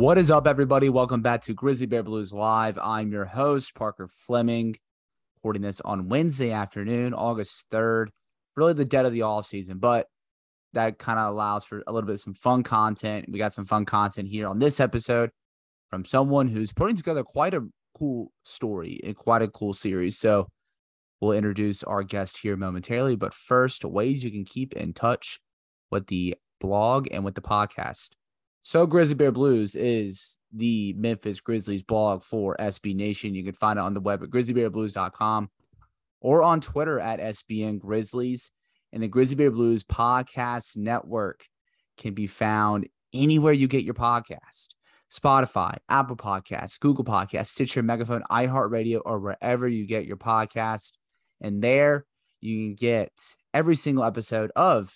What is up, everybody? Welcome back to Grizzly Bear Blues Live. I'm your host, Parker Fleming, recording this on Wednesday afternoon, August 3rd. Really the dead of the off season, but that kind of allows for a little bit of some fun content. We got some fun content here on this episode from someone who's putting together quite a cool story and quite a cool series. So we'll introduce our guest here momentarily. But first, ways you can keep in touch with the blog and with the podcast. So Grizzly Bear Blues is the Memphis Grizzlies blog for SB Nation. You can find it on the web at grizzlybearblues.com or on Twitter at SBN Grizzlies. And the Grizzly Bear Blues podcast network can be found anywhere you get your podcast. Spotify, Apple Podcasts, Google Podcasts, Stitcher, Megaphone, iHeartRadio, or wherever you get your podcast. And there you can get every single episode of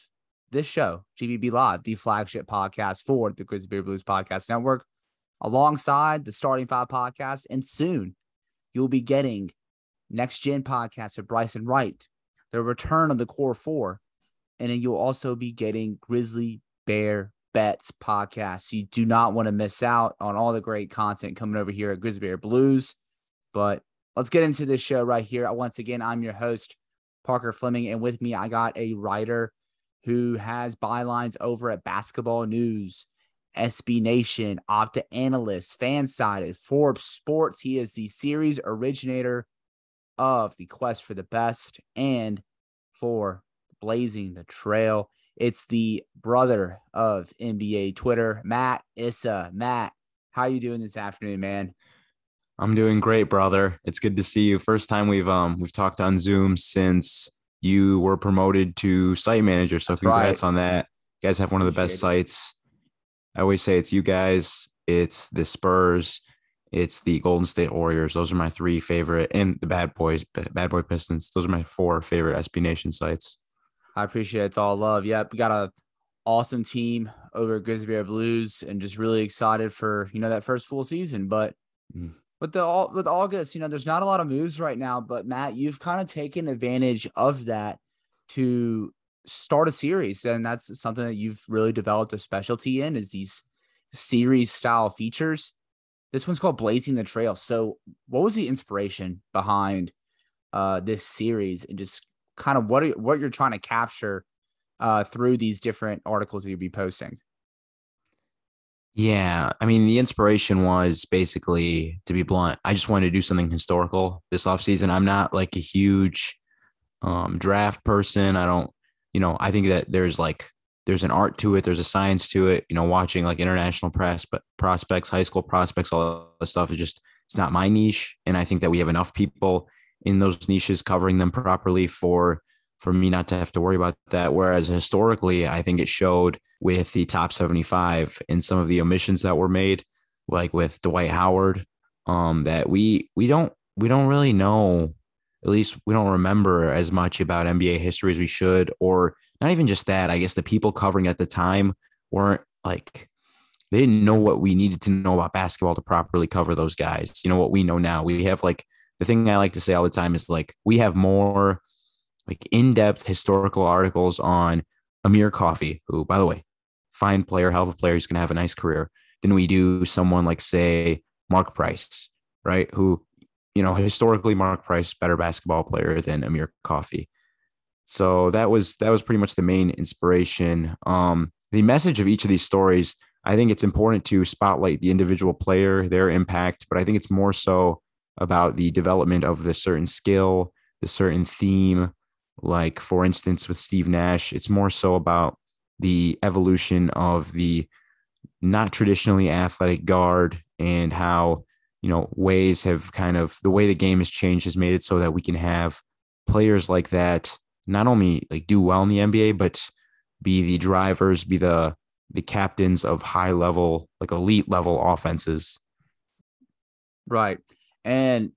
this show, GBB Live, the flagship podcast for the Grizzly Bear Blues Podcast Network, alongside the Starting Five podcast. And soon you'll be getting Next Gen podcast with Bryson Wright, the return of the Core Four. And then you'll also be getting Grizzly Bear Bets podcast. You do not want to miss out on all the great content coming over here at Grizzly Bear Blues. But let's get into this show right here. Once again, I'm your host, Parker Fleming, and with me, I got a writer who has bylines over at Basketball News, SB Nation, Opta Analyst, Fansided, Forbes Sports. He is the series originator of the Quest for the Best and for Blazing the Trail. It's the brother of NBA Twitter, Mat Issa. Matt, how you doing this afternoon, man? I'm doing great, brother. It's good to see you. First time we've um we've talked on Zoom since you were promoted to site manager. So congrats right. on that. You guys have one of the best Appreciate sites. I always say it's you guys, it's the Spurs, it's the Golden State Warriors. Those are my three favorite, and the Bad Boys, Bad Boy Pistons. Those are my four favorite SB Nation sites. I appreciate it. It's all love. Yep. We got a awesome team over at Grizzly Bear Blues and just really excited for, you know, that first full season. But Mm. With the with August, you know, there's not a lot of moves right now. But Matt, you've kind of taken advantage of that to start a series. And that's something that you've really developed a specialty in is these series style features. This one's called Blazing the Trail. So what was the inspiration behind uh this series and just kind of what are, what you're trying to capture uh through these different articles that you'll be posting. Yeah, I mean, the inspiration was basically, to be blunt, I just wanted to do something historical this offseason. I'm not like a huge um, draft person. I don't, you know, I think that there's like, there's an art to it, there's a science to it. You know, watching like international press, but prospects, high school prospects, all that stuff is just, it's not my niche. And I think that we have enough people in those niches covering them properly for for me not to have to worry about that. Whereas historically, I think it showed with the top 75 and some of the omissions that were made, like with Dwight Howard, um, that we we don't we don't really know, at least we don't remember as much about NBA history as we should, or not even just that. I guess the people covering at the time weren't like they didn't know what we needed to know about basketball to properly cover those guys. You know what we know now. We have like the thing I like to say all the time is like we have more like in-depth historical articles on Amir Coffey, who, by the way, fine player, hell of a player, he's going to have a nice career, than we do someone like, say, Mark Price, right? Who, you know, historically, Mark Price, better basketball player than Amir Coffey. So that was that was pretty much the main inspiration. Um, the message of each of these stories, I think it's important to spotlight the individual player, their impact, but I think it's more so about the development of the certain skill, the certain theme, like, for instance, with Steve Nash, it's more so about the evolution of the not traditionally athletic guard and how, you know, ways have kind of the way the game has changed has made it so that we can have players like that not only like do well in the NBA, but be the drivers, be the the captains of high level, like elite level offenses. Right. And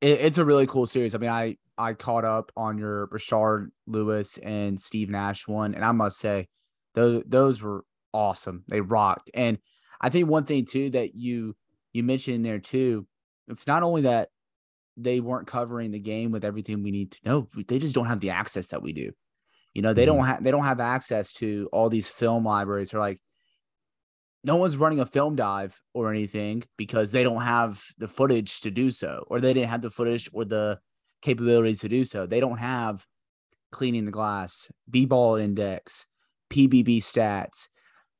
it, it's a really cool series. I mean, I I caught up on your Rashard Lewis and Steve Nash one, and I must say, those those were awesome. They rocked. And I think one thing too that you you mentioned there too, it's not only that they weren't covering the game with everything we need to know, they just don't have the access that we do. You know, they mm-hmm. don't have they don't have access to all these film libraries. They're like, no one's running a film dive or anything because they don't have the footage to do so, or they didn't have the footage or the capabilities to do so. They don't have cleaning the glass, B ball index, PBP stats.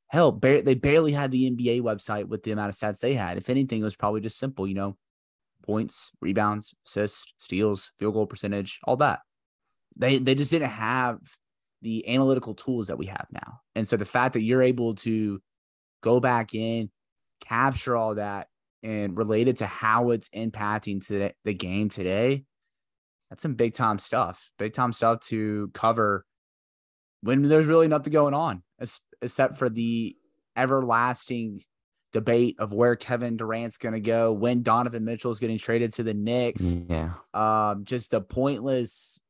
Hell, bar- they barely had the NBA website with the amount of stats they had. If anything, it was probably just simple, you know, points, rebounds, assists, steals, field goal percentage, all that. They they just didn't have the analytical tools that we have now. And so the fact that you're able to go back in, capture all that, and relate it to how it's impacting to the game today, that's some big time stuff. Big time stuff to cover when there's really nothing going on, except for the everlasting debate of where Kevin Durant's going to go, when Donovan Mitchell is getting traded to the Knicks. Yeah. Um, just the pointless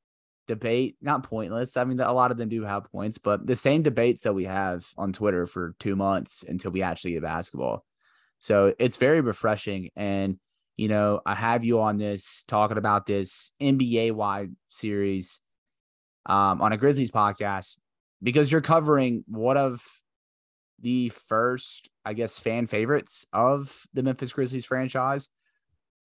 debate, not pointless. I mean, a lot of them do have points, but the same debates that we have on Twitter for two months until we actually get basketball. So it's very refreshing. And you know, I have you on this talking about this NBA wide series um, on a Grizzlies podcast because you're covering one of the first, I guess, fan favorites of the Memphis Grizzlies franchise.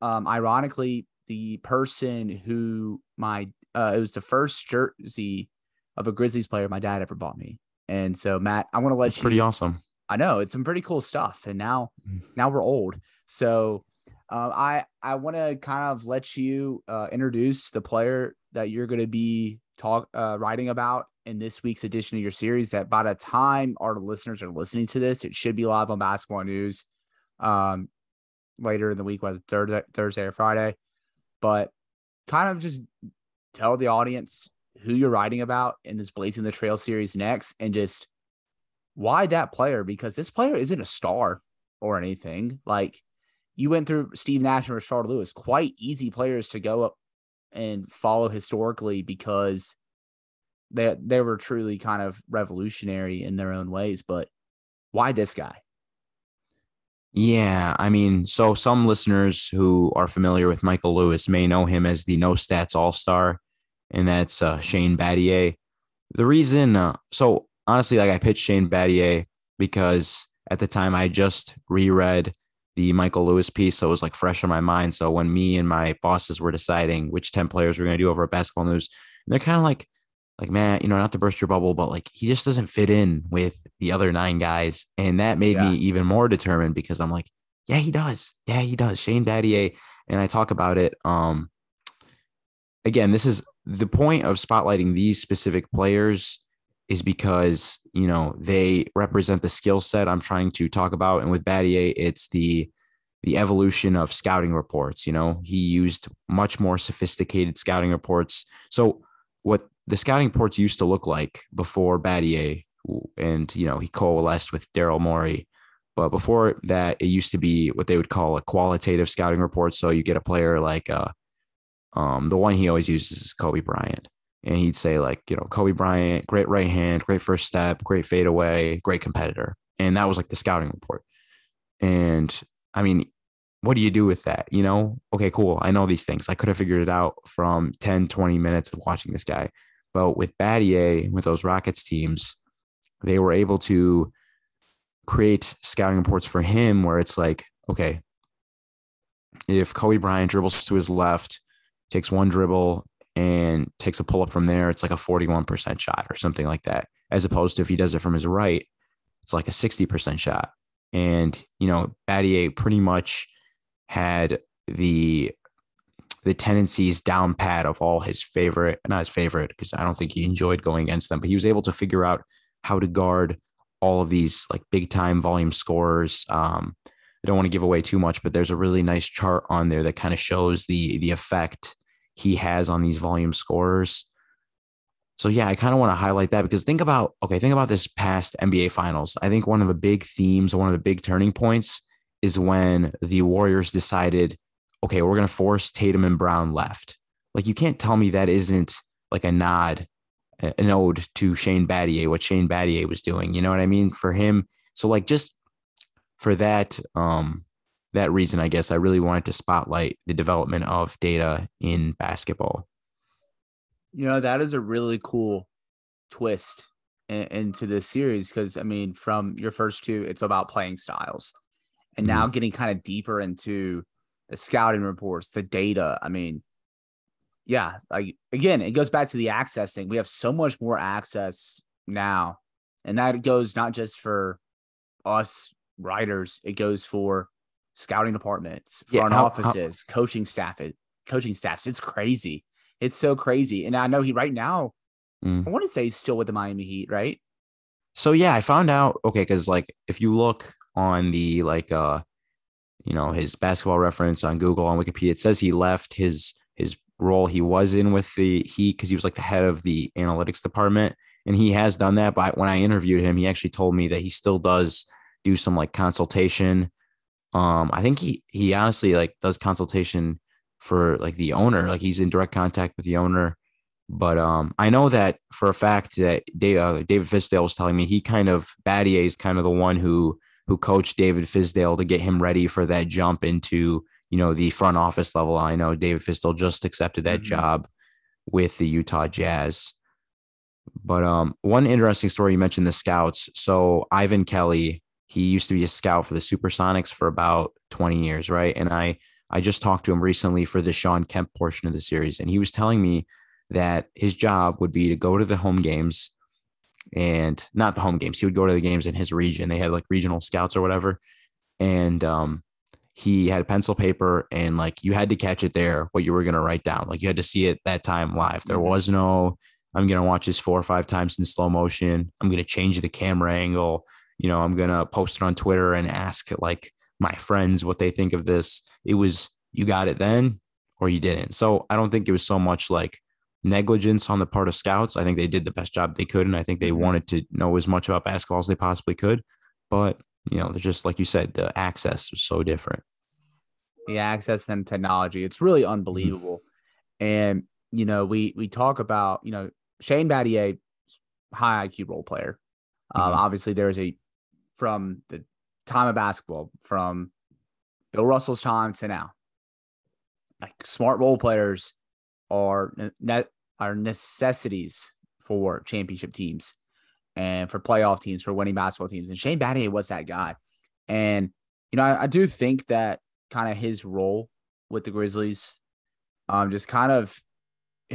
Um, ironically, the person who my uh, it was the first jersey of a Grizzlies player my dad ever bought me. And so, Matt, I want to let That's you. Pretty awesome. I know it's some pretty cool stuff, and now, mm. now we're old. So um, I I want to kind of let you uh, introduce the player that you're going to be talk uh, writing about in this week's edition of your series. That by the time our listeners are listening to this, it should be live on Basketball News um, later in the week, whether Thursday, Thursday or Friday. But kind of just tell the audience who you're writing about in this Blazing the Trail series next, and just why that player because this player isn't a star or anything like you went through Steve Nash and Rashard Lewis, quite easy players to go up and follow historically because they they were truly kind of revolutionary in their own ways. But why this guy? Yeah, I mean, so some listeners who are familiar with Michael Lewis may know him as the No Stats All Star, and that's uh, Shane Battier. The reason, uh, so honestly, like I pitched Shane Battier because at the time I just reread the Michael Lewis piece. So it was like fresh on my mind. So when me and my bosses were deciding which 10 players we're going to do over at basketball news, they're kind of like, like, man, you know, not to burst your bubble, but like he just doesn't fit in with the other nine guys. And that made yeah. me even more determined because I'm like, yeah, he does. Yeah, he does. Shane Battier. And I talk about it. Um, again, this is the point of spotlighting these specific players is because you know they represent the skill set I'm trying to talk about. And with Battier, it's the the evolution of scouting reports. You know, he used much more sophisticated scouting reports. So what the scouting reports used to look like before Battier, and you know, he coalesced with Daryl Morey. But before that, it used to be what they would call a qualitative scouting report. So you get a player like uh, um, the one he always uses is Kobe Bryant and he'd say like you know Kobe Bryant, great right hand, great first step, great fadeaway, great competitor, and that was like the scouting report. And I mean, what do you do with that? You know, okay, cool. I know these things. I could have figured it out from 10, 20 minutes of watching this guy. But with Battier, with those Rockets teams, they were able to create scouting reports for him where it's like, okay, if Kobe Bryant dribbles to his left, takes one dribble and takes a pull up from there, it's like a 41% shot or something like that. As opposed to if he does it from his right, it's like a 60% shot. And, you know, Battier pretty much had the the tendencies down pat of all his favorite, not his favorite, because I don't think he enjoyed going against them, but he was able to figure out how to guard all of these like big time volume scorers. Um, I don't want to give away too much, but there's a really nice chart on there that kind of shows the the effect he has on these volume scorers. So yeah, I kind of want to highlight that because think about okay, think about this past NBA finals. I think one of the big themes, one of the big turning points is when the Warriors decided, okay, we're going to force Tatum and Brown left. Like you can't tell me that isn't like a nod, an ode to Shane Battier, what Shane Battier was doing. You know what I mean? For him. So like just for that um that reason, I guess I really wanted to spotlight the development of data in basketball. You know, that is a really cool twist in, into this series because I mean, from your first two, it's about playing styles, and mm-hmm. now getting kind of deeper into the scouting reports, the data. I mean, yeah, like again, it goes back to the access thing. We have so much more access now, and that goes not just for us writers; it goes for scouting departments, front yeah, how, offices, how, coaching staff, coaching staffs. It's crazy. It's so crazy. And I know he right now, mm. I want to say he's still with the Miami Heat, right? So yeah, I found out okay, because like if you look on the like uh you know his basketball reference on Google on Wikipedia, it says he left his his role he was in with the Heat because he was like the head of the analytics department, and he has done that. But when I interviewed him, he actually told me that he still does do some like consultation um, I think he he honestly like does consultation for like the owner, like he's in direct contact with the owner. But um, I know that for a fact that Dave, uh, David Fizdale was telling me he kind of Battier is kind of the one who who coached David Fizdale to get him ready for that jump into you know the front office level. I know David Fizdale just accepted that mm-hmm. job with the Utah Jazz. But um, one interesting story you mentioned the scouts. So Ivan Kelly, he used to be a scout for the Supersonics for about 20 years, right? And I I just talked to him recently for the Shawn Kemp portion of the series, and he was telling me that his job would be to go to the home games and not the home games. He would go to the games in his region. They had like regional scouts or whatever. And um, he had pencil paper and like you had to catch it there, what you were going to write down. Like you had to see it that time live. There mm-hmm. was no, I'm going to watch this four or five times in slow motion. I'm going to change the camera angle you know, I'm going to post it on Twitter and ask like my friends what they think of this. It was, you got it then or you didn't. So I don't think it was so much like negligence on the part of scouts. I think they did the best job they could. And I think they mm-hmm. wanted to know as much about basketball as they possibly could. But, you know, they're just like you said, the access was so different. The access and technology, it's really mm-hmm. unbelievable. Mm-hmm. And, you know, we we talk about, you know, Shane Battier, high IQ role player. Um, mm-hmm. Obviously, there's a from the time of basketball, from Bill Russell's time to now. Like smart role players are are necessities for championship teams and for playoff teams, for winning basketball teams. And Shane Battier was that guy. And, you know, I, I do think that kind of his role with the Grizzlies, um, just kind of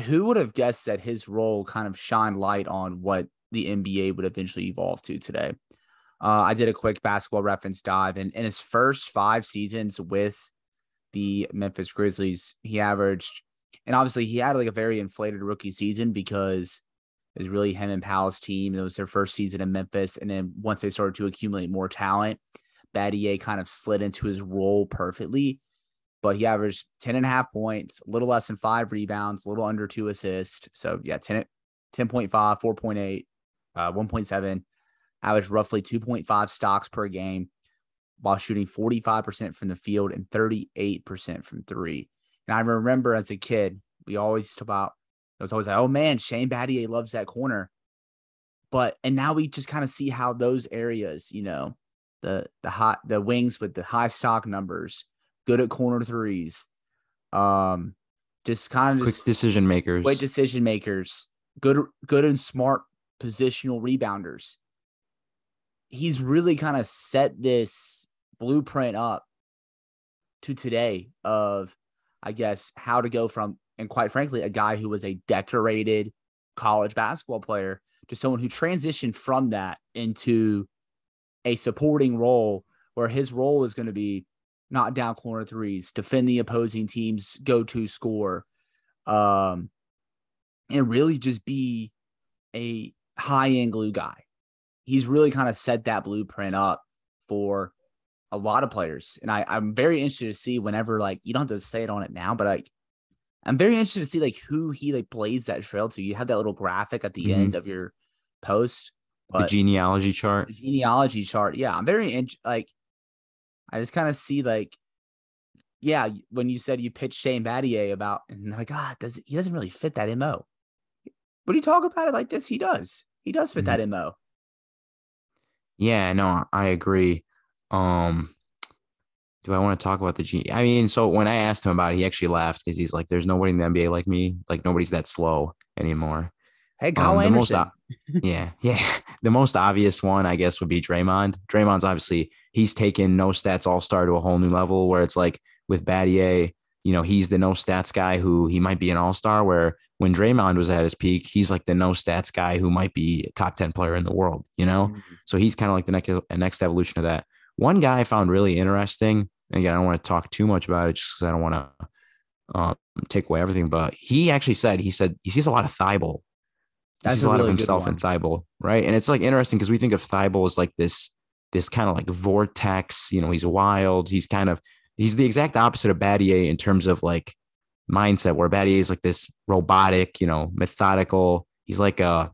who would have guessed that his role kind of shined light on what the NBA would eventually evolve to today? Uh, I did a quick basketball reference dive, and in his first five seasons with the Memphis Grizzlies, he averaged, and obviously he had like a very inflated rookie season because it was really him and Powell's team. It was their first season in Memphis, and then once they started to accumulate more talent, Battier kind of slid into his role perfectly. But he averaged 10 and a half points, a little less than five rebounds, a little under two assists. So yeah, 10, 10.5, 4.8, uh, 1.7 averaged roughly 2.5 stocks per game while shooting 45% from the field and 38% from three. And I remember as a kid, we always talk about, it was always like, oh man, Shane Battier loves that corner. But, and now we just kind of see how those areas, you know, the, the hot, the wings with the high stock numbers good at corner threes. Um, just kind of Quick just decision makers. great decision makers, good good and smart positional rebounders. He's really kind of set this blueprint up to today of, I guess, how to go from, and quite frankly, a guy who was a decorated college basketball player to someone who transitioned from that into a supporting role where his role is going to be knock down corner threes, defend the opposing team's go-to score, um, and really just be a high-end glue guy. He's really kind of set that blueprint up for a lot of players. And I, I'm very interested to see whenever like you don't have to say it on it now, but like I'm very interested to see like who he like plays that trail to. You have that little graphic at the Mhm. end of your post. the genealogy chart. the genealogy chart. Yeah, I'm very in, like, I just kind of see like, yeah, when you said you pitched Shane Battier about, and like, ah, does he doesn't really fit that mo. But you talk about it like this, he does. He does fit Mhm. that mo. Yeah, no, I agree. Um, do I want to talk about the G? I mean, so when I asked him about it, he actually laughed because he's like, "There's nobody in the NBA like me. Like nobody's that slow anymore." Hey, Kyle Um, the most yeah, yeah. The most obvious one, I guess, would be Draymond. Draymond's obviously he's taken no stats all star to a whole new level. Where it's like with Battier, you know, he's the no stats guy who he might be an all star. Where when Draymond was at his peak, he's like the no stats guy who might be a top ten player in the world. You know, Mhm. so he's kind of like the next next evolution of that. One guy I found really interesting. And again, I don't want to talk too much about it just because I don't want to um, take away everything. But he actually said he said he sees a lot of Thybulle. He That's sees a a lot really of himself in. Thybulle, right? And it's like interesting because we think of Thybulle as like this this kind of like vortex. You know, he's wild. He's kind of he's the exact opposite of Battier in terms of like mindset, where Battier is like this robotic, you know, methodical. He's like a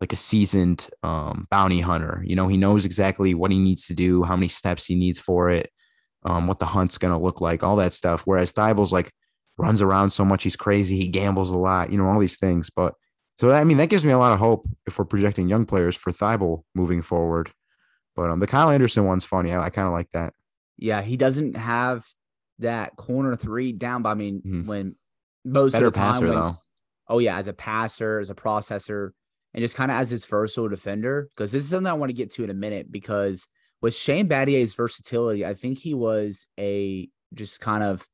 like a seasoned um, bounty hunter. You know, he knows exactly what he needs to do, how many steps he needs for it, um, what the hunt's gonna look like, all that stuff. Whereas Thybulle's like runs around so much, he's crazy, he gambles a lot, you know, all these things. But so I mean, that gives me a lot of hope if we're projecting young players for Thybulle moving forward. But um, the Kyle Anderson one's funny. I, I kind of like that. Yeah, he doesn't have that corner three down. But I mean, Mhm. when most Better of the time, passer when, though. oh yeah, as a passer, as a processor, and just kind of as his versatile defender. Because this is something I want to get to in a minute. Because with Shane Battier's versatility, I think he was a just kind of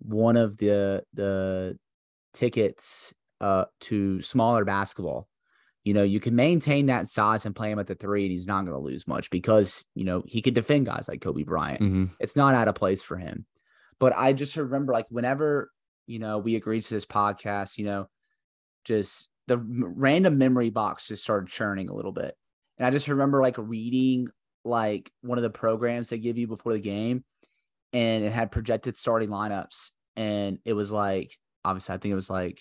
one of the the tickets uh to smaller basketball. You know, you can maintain that size and play him at the three, and he's not going to lose much because you know he could defend guys like Kobe Bryant hmm it's not out of place for him. But I just remember like whenever, you know, we agreed to this podcast, you know, just the random memory box just started churning a little bit. And I just remember like reading like one of the programs they give you before the game and it had projected starting lineups. And it was like, obviously, I think it was like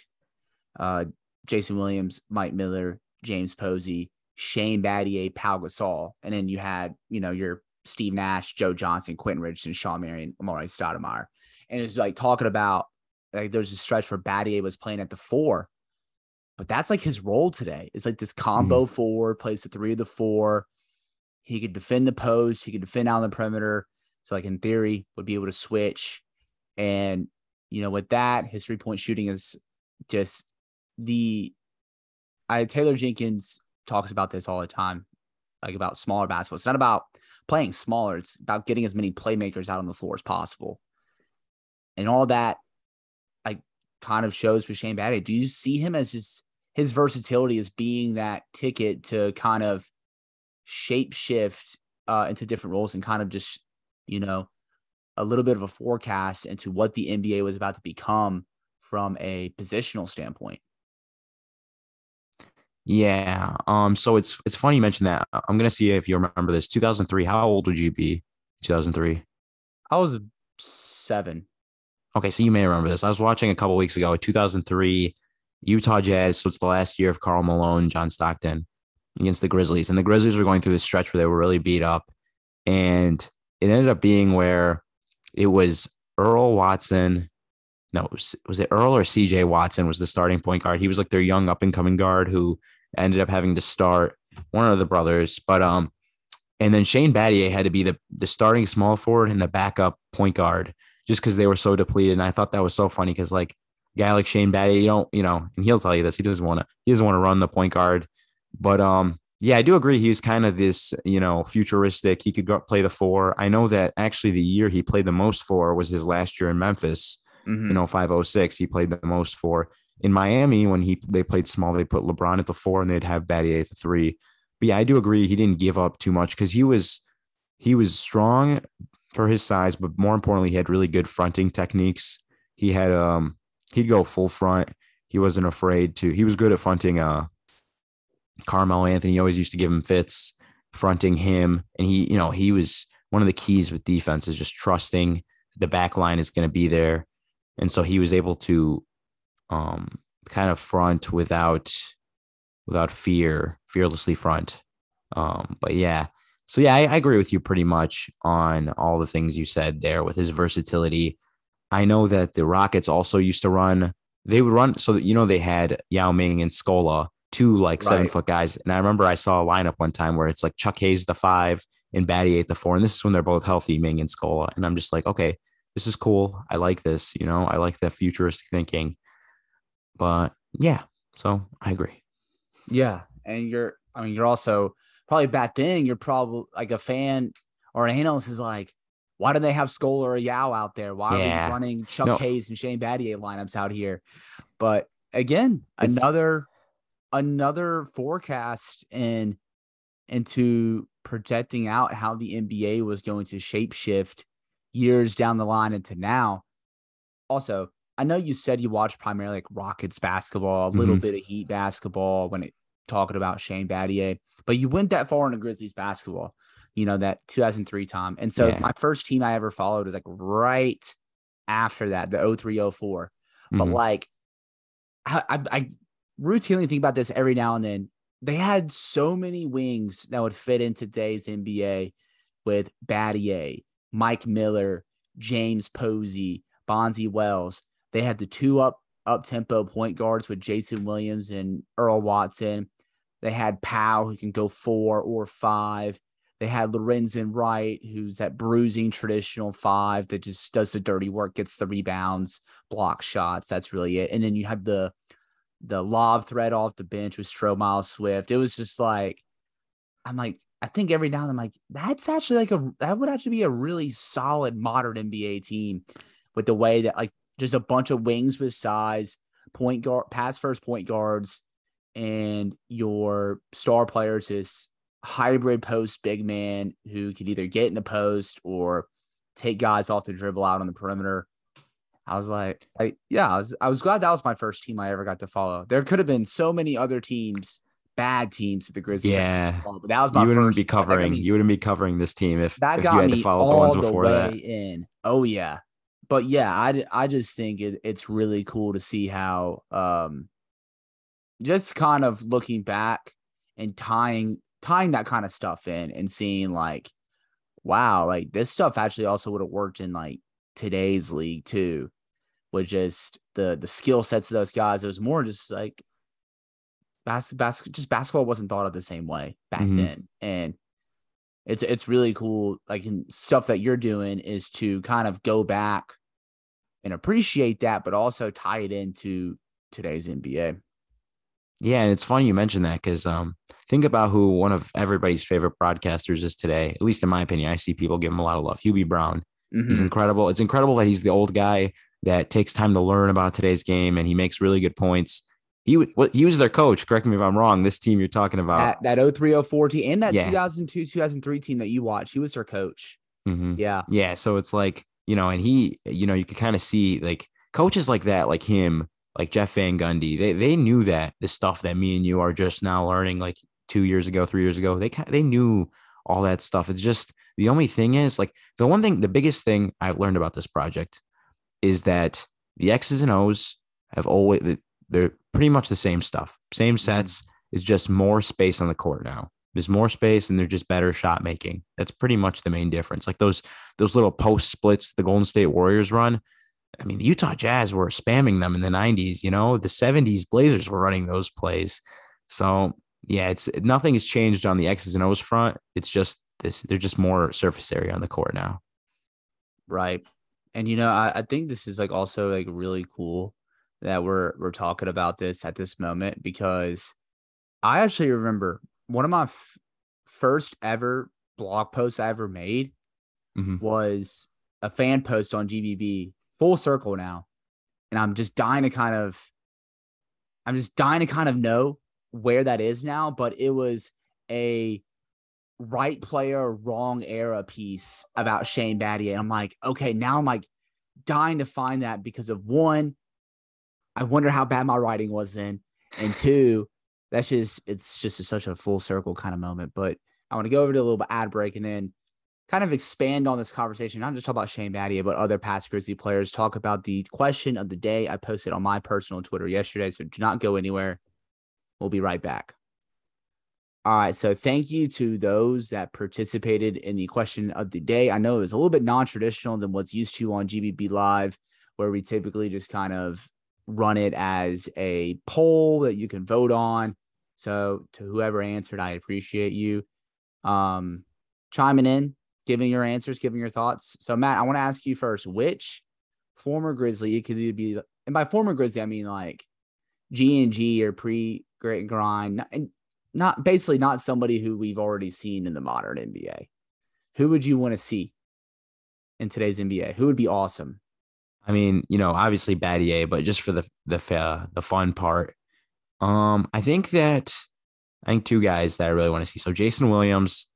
uh, Jason Williams, Mike Miller, James Posey, Shane Battier, Pau Gasol. And then you had, you know, your Steve Nash, Joe Johnson, Quentin Richardson, Shawn Marion, Amar'e Stoudemire. And it was like talking about like there's a stretch where Battier was playing at the four. But that's like his role today. It's like this combo mm-hmm. four, plays the three of the four. He could defend the post, he could defend out on the perimeter. So, like in theory, would be able to switch. And you know, with that, his three point shooting is just the I Taylor Jenkins talks about this all the time, like about smaller basketball. It's not about playing smaller, it's about getting as many playmakers out on the floor as possible. And all that like kind of shows with Shane Battier. Do you see him as his his versatility as being that ticket to kind of shape shift uh, into different roles and kind of just, you know, a little bit of a forecast into what the NBA was about to become from a positional standpoint? Yeah. Um. So it's it's funny you mentioned that. I'm gonna see if you remember this. 2003. How old would you be? 2003. I was seven. Okay, so you may remember this. I was watching a couple weeks ago, 2003 Utah Jazz. So it's the last year of Karl Malone, John Stockton against the Grizzlies, and the Grizzlies were going through this stretch where they were really beat up, and it ended up being where it was Earl Watson. No, was, was it Earl or CJ Watson was the starting point guard. He was like their young up and coming guard who ended up having to start one of the brothers, but um, and then Shane Battier had to be the the starting small forward and the backup point guard just because they were so depleted. And I thought that was so funny because like a guy like Shane Battier, you don't, you know, and he'll tell you this, he doesn't want to, he doesn't want to run the point guard. But um, yeah, I do agree. He was kind of this, you know, futuristic. He could go play the four. I know that actually the year he played the most for was his last year in Memphis. Mhm. You know, 506. He played the most for in Miami when he they played small. They put LeBron at the four and they'd have Battier at the three. But yeah, I do agree. He didn't give up too much because he was he was strong for his size, but more importantly, he had really good fronting techniques. He had um he'd go full front. He wasn't afraid to. He was good at fronting uh Carmelo Anthony. Always used to give him fits, fronting him, and he you know he was one of the keys with defense is just trusting the back line is going to be there, and so he was able to um kind of front without without fear, fearlessly front. Um, but yeah, so yeah, I, I agree with you pretty much on all the things you said there with his versatility. I know that the Rockets also used to run. They would run so that you know they had Yao Ming and Scola, two like seven foot guys. And I remember I saw a lineup one time where it's like Chuck Hayes the five and Batty eight the four, and this is when they're both healthy, Ming and Scola. And I'm just like, okay, this is cool. I like this. You know, I like that futuristic thinking. But yeah, so I agree. Yeah, and you're I mean you're also probably back then you're probably like a fan or an analyst is like, why do they have Scola or Yao out there? Why Yeah. are we running Chuck No. Hayes and Shane Battier lineups out here? But again, It's- another another forecast and into projecting out how the NBA was going to shapeshift years down the line into now. Also, I know you said you watched primarily like Rockets basketball, a little Mhm. bit of Heat basketball when it talking about Shane Battier, but you went that far into Grizzlies basketball, you know, that 2003 time. And so Yeah. my first team I ever followed was like right after that, the 0304. But Mhm. like, I, I, I routinely think about this every now and then. They had so many wings that would fit in today's NBA with Battier, Mike Miller, James Posey, Bonzi Wells. They had the two up up tempo point guards with Jason Williams and Earl Watson. They had Powell who can go four or five. They had Lorenzen Wright, who's that bruising traditional five that just does the dirty work, gets the rebounds, block shots. That's really it. And then you had the the lob threat off the bench with Stromile Swift. It was just like, I'm like, I think every now and then I'm like, that's actually like a that would actually be a really solid modern NBA team with the way that like just a bunch of wings with size, point guard, pass first point guards, and your star players is hybrid post big man who can either get in the post or take guys off the dribble out on the perimeter. I was like, I yeah, I was I was glad that was my first team I ever got to follow. There could have been so many other teams, bad teams at the Grizzlies. Yeah. follow, but that was my You wouldn't first. be like, that got covering. you wouldn't be covering this team if, that if got you had me to follow all the ones the before way that. in. Oh yeah, but yeah, I, I just think it, it's really cool to see how um, just kind of looking back and tying tying that kind of stuff in and seeing like, wow, like this stuff actually also would have worked in like today's league too, with just the the skill sets of those guys. It was more just like. Bas- bas- just basketball wasn't thought of the same way back Mhm. then, and it's it's really cool like in stuff that you're doing is to kind of go back and appreciate that but also tie it into today's nba Yeah, and it's funny you mentioned that because um, think about who one of everybody's favorite broadcasters is today. At least in my opinion, I see people give him a lot of love. Hubie Brown, he's Mhm. incredible. It's incredible that he's the old guy that takes time to learn about today's game and he makes really good points. He w- he was their coach. Correct me if I'm wrong. This team you're talking about. that that 0304 team and that Yeah. 2002 2003 team that you watched he was their coach Mhm. yeah Yeah, so it's like, you know, and he, you know, you could kind of see like coaches like that, like him, like Jeff Van Gundy, they they knew that the stuff that me and you are just now learning like 2 years ago, 3 years ago. They they knew all that stuff. It's just the only thing is like the one thing the biggest thing I've learned about this project is that the X's and O's have always they're pretty much the same stuff. Same mm-hmm. sets. It's just more space on the court now. There's more space and they're just better shot making. That's pretty much the main difference. Like those those little post splits the Golden State Warriors run. I mean, the Utah Jazz were spamming them in the 90s, you know, the 70s Blazers were running those plays. So, yeah, it's nothing has changed on the X's and O's front. It's just this, there's just more surface area on the court now. right And you know, I, I think this is like also like really cool that we're we're talking about this at this moment because I actually remember one of my f- first ever blog posts I ever made Mhm. was a fan post on GBB, full circle now, and I'm just dying to kind of, I'm just dying to kind of know where that is now. But it was a right player, wrong era piece about Shane Battier. And I'm like, okay, now I'm like dying to find that because of one, I wonder how bad my writing was then, and two, that's just it's just a, such a full circle kind of moment. But I want to go over to a little bit ad break and then kind of expand on this conversation, not just talk about Shane Battier, but other past Grizzly players. Talk about the question of the day I posted on my personal Twitter yesterday. So do not go anywhere. We'll be right back. All right. So thank you to those that participated in the question of the day. I know it was a little bit non-traditional than what's used to on GBB Live, where we typically just kind of run it as a poll that you can vote on. So to whoever answered, I appreciate you um chiming in, giving your answers, giving your thoughts. So Matt, I want to ask you first, which former Grizzly, it could be and by former Grizzly, I mean like G and G or pre great grind, not, not basically not somebody who we've already seen in the modern NBA. Who would you want to see in today's NBA? Who would be awesome? I mean, you know, obviously Battier, but just for the the the fun part, um, I think that I think two guys that I really want to see. So Jason Williams,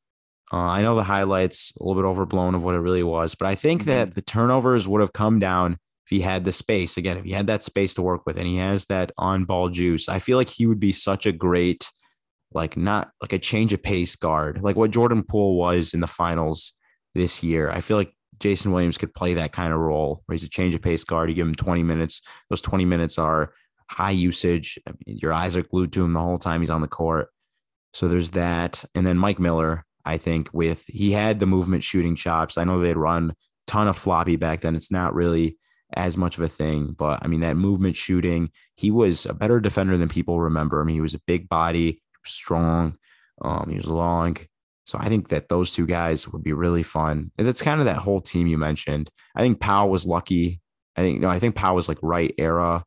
uh, I know the highlights a little bit overblown of what it really was, but I think that the turnovers would have come down if he had the space. Again, if he had that space to work with, and he has that on ball juice, I feel like he would be such a great, like not like a change of pace guard, like what Jordan Poole was in the finals this year. I feel like Jason Williams could play that kind of role where he's a change of pace guard. You give him 20 minutes. Those 20 minutes are high usage. I mean, your eyes are glued to him the whole time he's on the court. So there's that. And then Mike Miller, I think, with he had the movement shooting chops. I know they'd run ton of floppy back then. It's not really as much of a thing, but I mean that movement shooting, he was a better defender than people remember. I mean, he was a big body, strong, um, he was long. So I think that those two guys would be really fun. And that's kind of that whole team you mentioned. I think Powell was lucky. I think no, I think Powell was like right era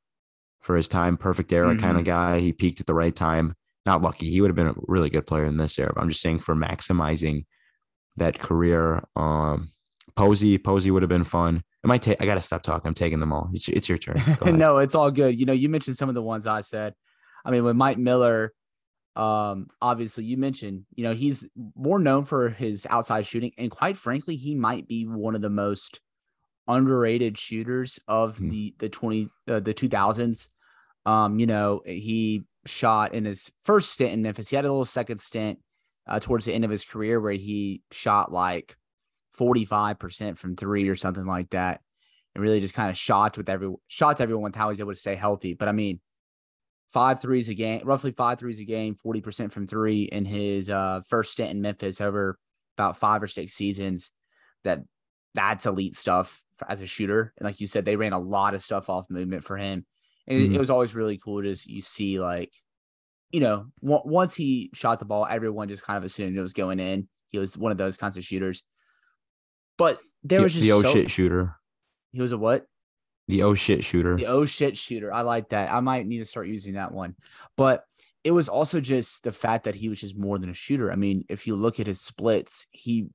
for his time, perfect era kind of guy. He peaked at the right time. Not lucky. He would have been a really good player in this era. But I'm just saying for maximizing that career. Um Posey, Posey would have been fun. Am I ta- I gotta stop talking. I'm taking them all. It's, it's your turn. No, it's all good. You know, you mentioned some of the ones I said. I mean, with Mike Miller, um, obviously you mentioned, you know, he's more known for his outside shooting, and quite frankly, he might be one of the most underrated shooters of Hmm. the the 20 uh, the 2000s. Um, you know, he shot in his first stint in Memphis. He had a little second stint uh, towards the end of his career where he shot like 45% from three or something like that. And really just kind of shot with every shot to everyone with how he's able to stay healthy. But I mean, five threes a game, roughly five threes a game, 40% from three in his uh, first stint in Memphis over about five or six seasons. That that's elite stuff as a shooter. And like you said, they ran a lot of stuff off movement for him. And it, Mhm. it was always really cool to you see like, you know, w- once he shot the ball, everyone just kind of assumed it was going in. He was one of those kinds of shooters. But there the, was just the oh so- shit shooter. he was a what? The oh shit shooter. The oh shit shooter. I like that. I might need to start using that one. But it was also just the fact that he was just more than a shooter. I mean, if you look at his splits, he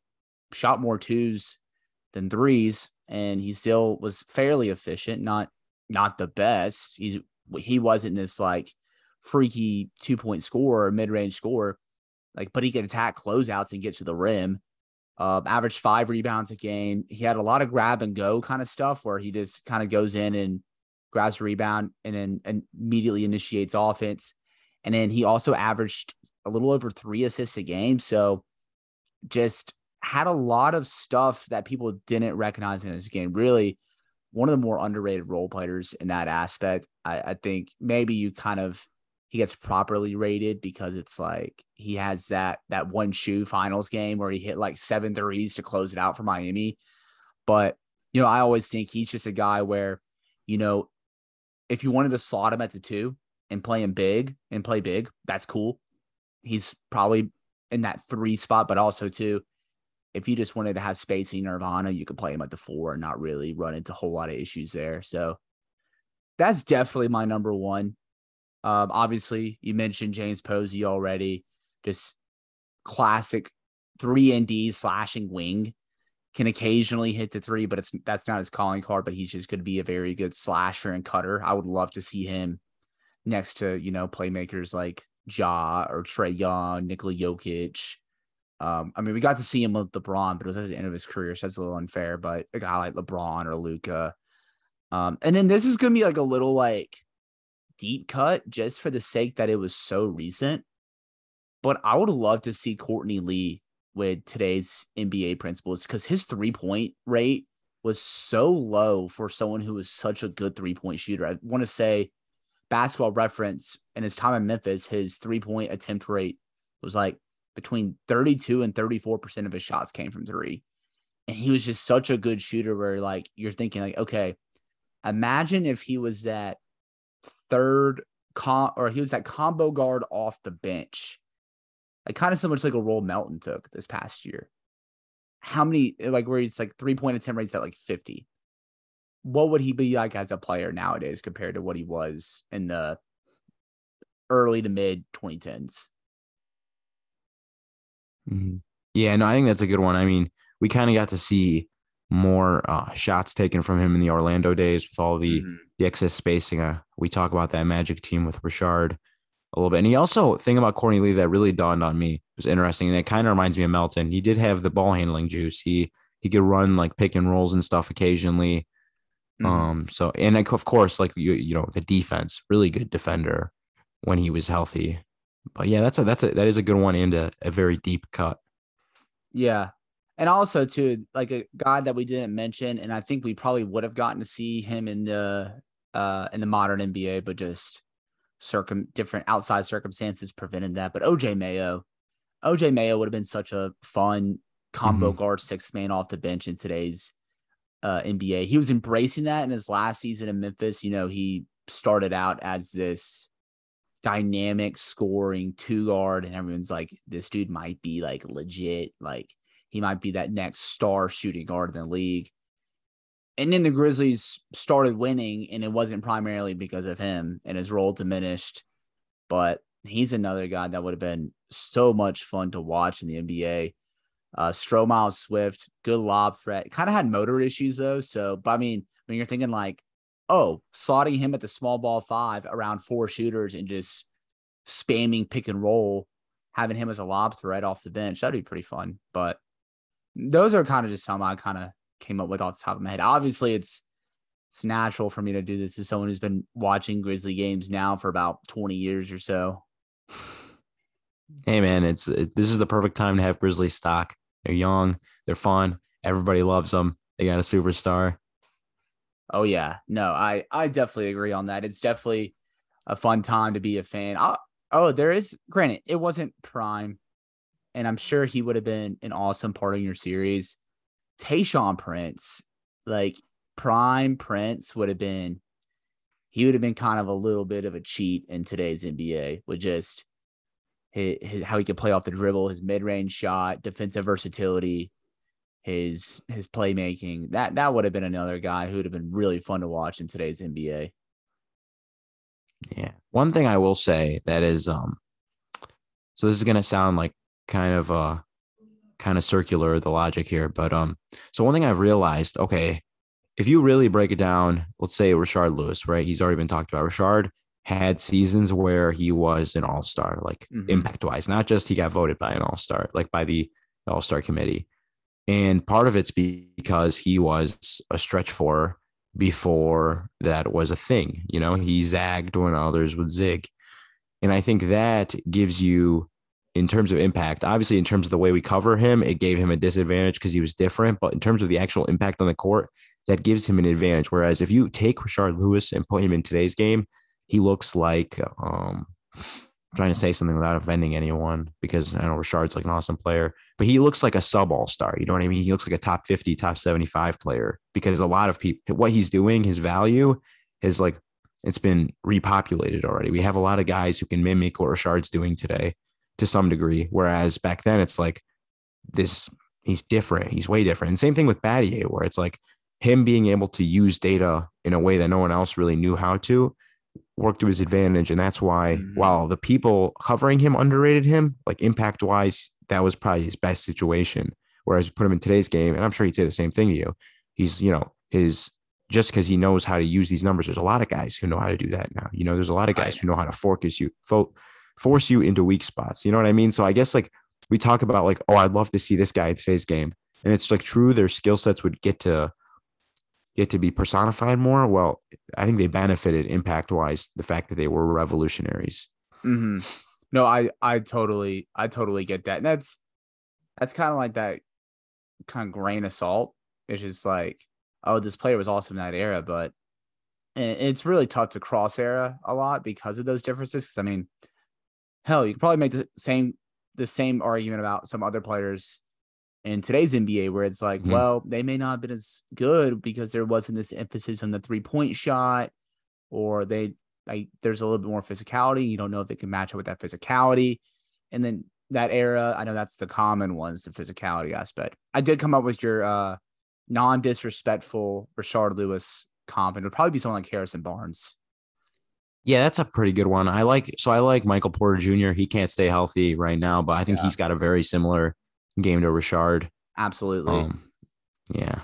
shot more twos than threes, and he still was fairly efficient. Not not the best. He's he wasn't this like freaky two point scorer, mid range scorer. Like, but he could attack closeouts and get to the rim. Uh, averaged five rebounds a game. He had a lot of grab and go kind of stuff where he just kind of goes in and grabs a rebound and then immediately initiates offense. And then he also averaged a little over three assists a game. So just had a lot of stuff that people didn't recognize in his game. Really, one of the more underrated role players in that aspect. I, I think maybe you kind of he gets properly rated because it's like he has that that one shoe finals game where he hit like seven threes to close it out for Miami. But you know, I always think he's just a guy where, you know, if you wanted to slot him at the two and play him big and play big, that's cool. He's probably in that three spot, but also too, if you just wanted to have spacing in Nirvana, you could play him at the four and not really run into a whole lot of issues there. So that's definitely my number one. Um, obviously, you mentioned James Posey already, just classic three and D slashing wing. Can occasionally hit the three, but it's that's not his calling card. But he's just going to be a very good slasher and cutter. I would love to see him next to you know playmakers like Ja or Trae Young, Nikola Jokic. Um, I mean, we got to see him with LeBron, but it was at the end of his career, so that's a little unfair. But a guy like LeBron or Luka, um, and then this is gonna be like a little like deep cut just for the sake that it was so recent. But I would love to see Courtney Lee with today's NBA principles because his three point rate was so low for someone who was such a good three point shooter. I want to say basketball reference in his time in Memphis, his three point attempt rate was like between 32 and 34% of his shots came from three. And he was just such a good shooter where like you're thinking like, okay, imagine if he was that third con or he was that combo guard off the bench. Like kind of similar to like a role Melton took this past year. How many like where he's like three point attempt rates at like 50? What would he be like as a player nowadays compared to what he was in the early to mid 2010s? Mm-hmm. Yeah, no, I think that's a good one. I mean, we kind of got to see more uh, shots taken from him in the Orlando days with all the mm-hmm. the excess spacing. Uh, we talk about that Magic team with Rashard a little bit, and he also thing about Courtney Lee that really dawned on me was interesting, and it kind of reminds me of Melton. He did have the ball handling juice. He he could run like pick and rolls and stuff occasionally. Mm-hmm. Um, so and of course, like you you know the defense, really good defender when he was healthy. But yeah, that's a that's a that is a good one and a, a very deep cut. Yeah, and also too like a guy that we didn't mention and i think we probably would have gotten to see him in the uh in the modern nba but just circum different outside circumstances prevented that. But oj mayo oj mayo would have been such a fun combo mm-hmm. guard six man off the bench in today's uh nba he was embracing that in his last season in memphis. You know he started out as this dynamic scoring two guard and everyone's like this dude might be like legit like he might be that next star shooting guard in the league. And then the Grizzlies started winning, and it wasn't primarily because of him and his role diminished. But he's another guy that would have been so much fun to watch in the NBA. Uh, Stromile Swift, good lob threat. Kind of had motor issues though. So, but I mean, when you're thinking like, oh, slotting him at the small ball five around four shooters and just spamming pick and roll, having him as a lob threat off the bench, that'd be pretty fun. But those are kind of just some I kind of came up with off the top of my head. Obviously, it's it's natural for me to do this as someone who's been watching Grizzly games now for about 20 years or so. Hey man, it's it, this is the perfect time to have Grizzly stock. They're young, they're fun, everybody loves them. They got a superstar. Oh yeah, no, I I definitely agree on that. It's definitely a fun time to be a fan. I, oh, there is granted it wasn't prime and I'm sure he would have been an awesome part of your series. Tayshaun Prince, like prime Prince, would have been. He would have been kind of a little bit of a cheat in today's NBA with just his, his, how he could play off the dribble, his mid-range shot, defensive versatility, his his playmaking. That that would have been another guy who would have been really fun to watch in today's NBA. Yeah. One thing I will say that is um so this is going to sound like kind of uh kind of circular the logic here but um so one thing i've realized okay if you really break it down let's say Rashard Lewis right? He's already been talked about. Rashard had seasons where he was an all-star like mm-hmm. impact wise not just he got voted by an all-star like by the all-star committee. And part of it's because he was a stretch four before that was a thing you know? He zagged when others would zig. And i think that gives you in terms of impact. Obviously, in terms of the way we cover him, it gave him a disadvantage because he was different. But in terms of the actual impact on the court, that gives him an advantage. Whereas if you take Rashard Lewis and put him in today's game, he looks like um, I'm trying to say something without offending anyone because I know Rashard's like an awesome player, but he looks like a sub all star. You know what I mean? He looks like a top 50, top 75 player because a lot of people, what he's doing, his value is like it's been repopulated already. We have a lot of guys who can mimic what Rashard's doing today to some degree. Whereas back then, it's like this he's different. He's way different. And same thing with Battier, where it's like him being able to use data in a way that no one else really knew how to work to his advantage. And that's why, Mhm. while the people covering him underrated him, like impact wise, that was probably his best situation. Whereas you put him in today's game, and I'm sure he'd say the same thing to you. He's, you know, his just because he knows how to use these numbers. There's a lot of guys who know how to do that now. You know, there's a lot of guys who know how to focus you, fo- force you into weak spots. You know what I mean? So I guess like we talk about like, oh, I'd love to see this guy in today's game, and it's like true, their skill sets would get to get to be personified more. Well, I think they benefited impact wise the fact that they were revolutionaries. hmm No, I I totally I totally get that. And that's that's kind of like that kind of grain of salt. It's just like, oh, this player was awesome in that era, but it's really tough to cross era a lot because of those differences. Because I mean, hell, you could probably make the same the same argument about some other players in today's NBA where it's like, Mhm. well, they may not have been as good because there wasn't this emphasis on the three point shot, or they like there's a little bit more physicality. You don't know if they can match up with that physicality. And then that era, I know that's the common ones, the physicality aspect. I did come up with your uh non-disrespectful Rashard Lewis comp, and it would probably be someone like Harrison Barnes. Yeah, that's a pretty good one. I like so I like Michael Porter Jr. He can't stay healthy right now, but I think Yeah. he's got a very similar game to Rashard. Absolutely. Um, yeah.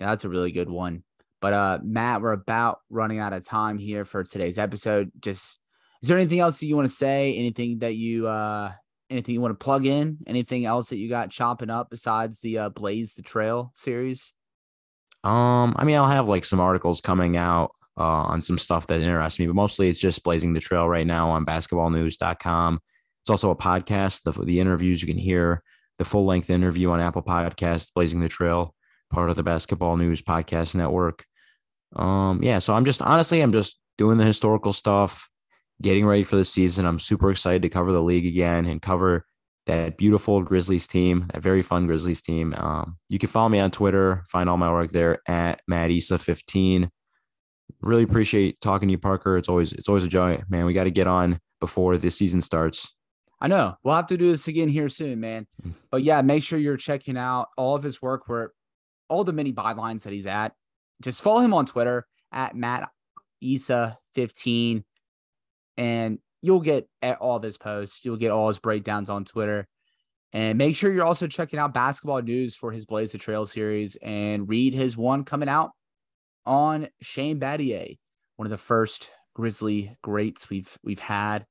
Yeah, that's a really good one. But uh Mat, we're about running out of time here for today's episode. Just is there anything else that you want to say? Anything that you uh anything you want to plug in? Anything else that you got chopping up besides the uh Blaze the Trail series? Um, I mean, I'll have like some articles coming out uh, on some stuff that interests me, but mostly it's just blazing the trail right now on basketballnews.com. It's also a podcast, the, the interviews you can hear, the full length interview on Apple Podcasts, Blazing the Trail, part of the Basketball News Podcast Network. Um, yeah, so I'm just honestly, I'm just doing the historical stuff, getting ready for the season. I'm super excited to cover the league again and cover that beautiful Grizzlies team, that very fun Grizzlies team. Um, you can follow me on Twitter, find all my work there at Mat Issa 15. Really appreciate talking to you, Parker. It's always it's always a joy, man. We got to get on before the season starts. I know we'll have to do this again here soon, man. Mm. But yeah, make sure you're checking out all of his work where all the mini bylines that he's at. Just follow him on Twitter at Mat Issa 15 and you'll get at all of his posts. You'll get all his breakdowns on Twitter. And make sure you're also checking out basketball news for his Blaze the Trail series and read his one coming out on Shane Battier, one of the first Grizzly greats we've we've had.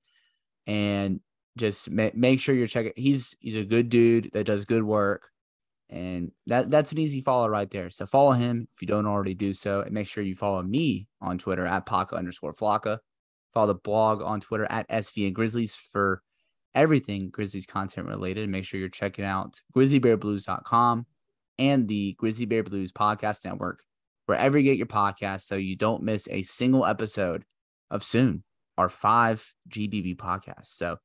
And just ma- make sure you're checking. He's he's a good dude that does good work, and that that's an easy follow right there. So follow him if you don't already do so, and make sure you follow me on Twitter at Paka underscore Flocka. Follow the blog on Twitter at SB and Grizzlies for everything Grizzlies content related. Make sure you're checking out grizzlybearblues.com and the Grizzly Bear Blues Podcast Network, wherever you get your podcasts, so you don't miss a single episode of soon our five GBB podcasts. So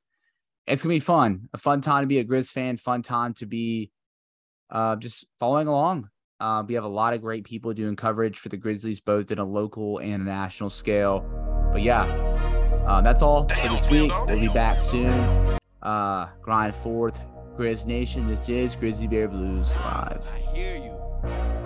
it's gonna be fun, a fun time to be a Grizz fan, fun time to be uh, just following along. Uh, we have a lot of great people doing coverage for the Grizzlies, both in a local and a national scale. But yeah, uh, that's all for this week. We'll be back soon. Uh, grind forth, Grizz Nation. This is Grizzly Bear Blues Live. I hear you.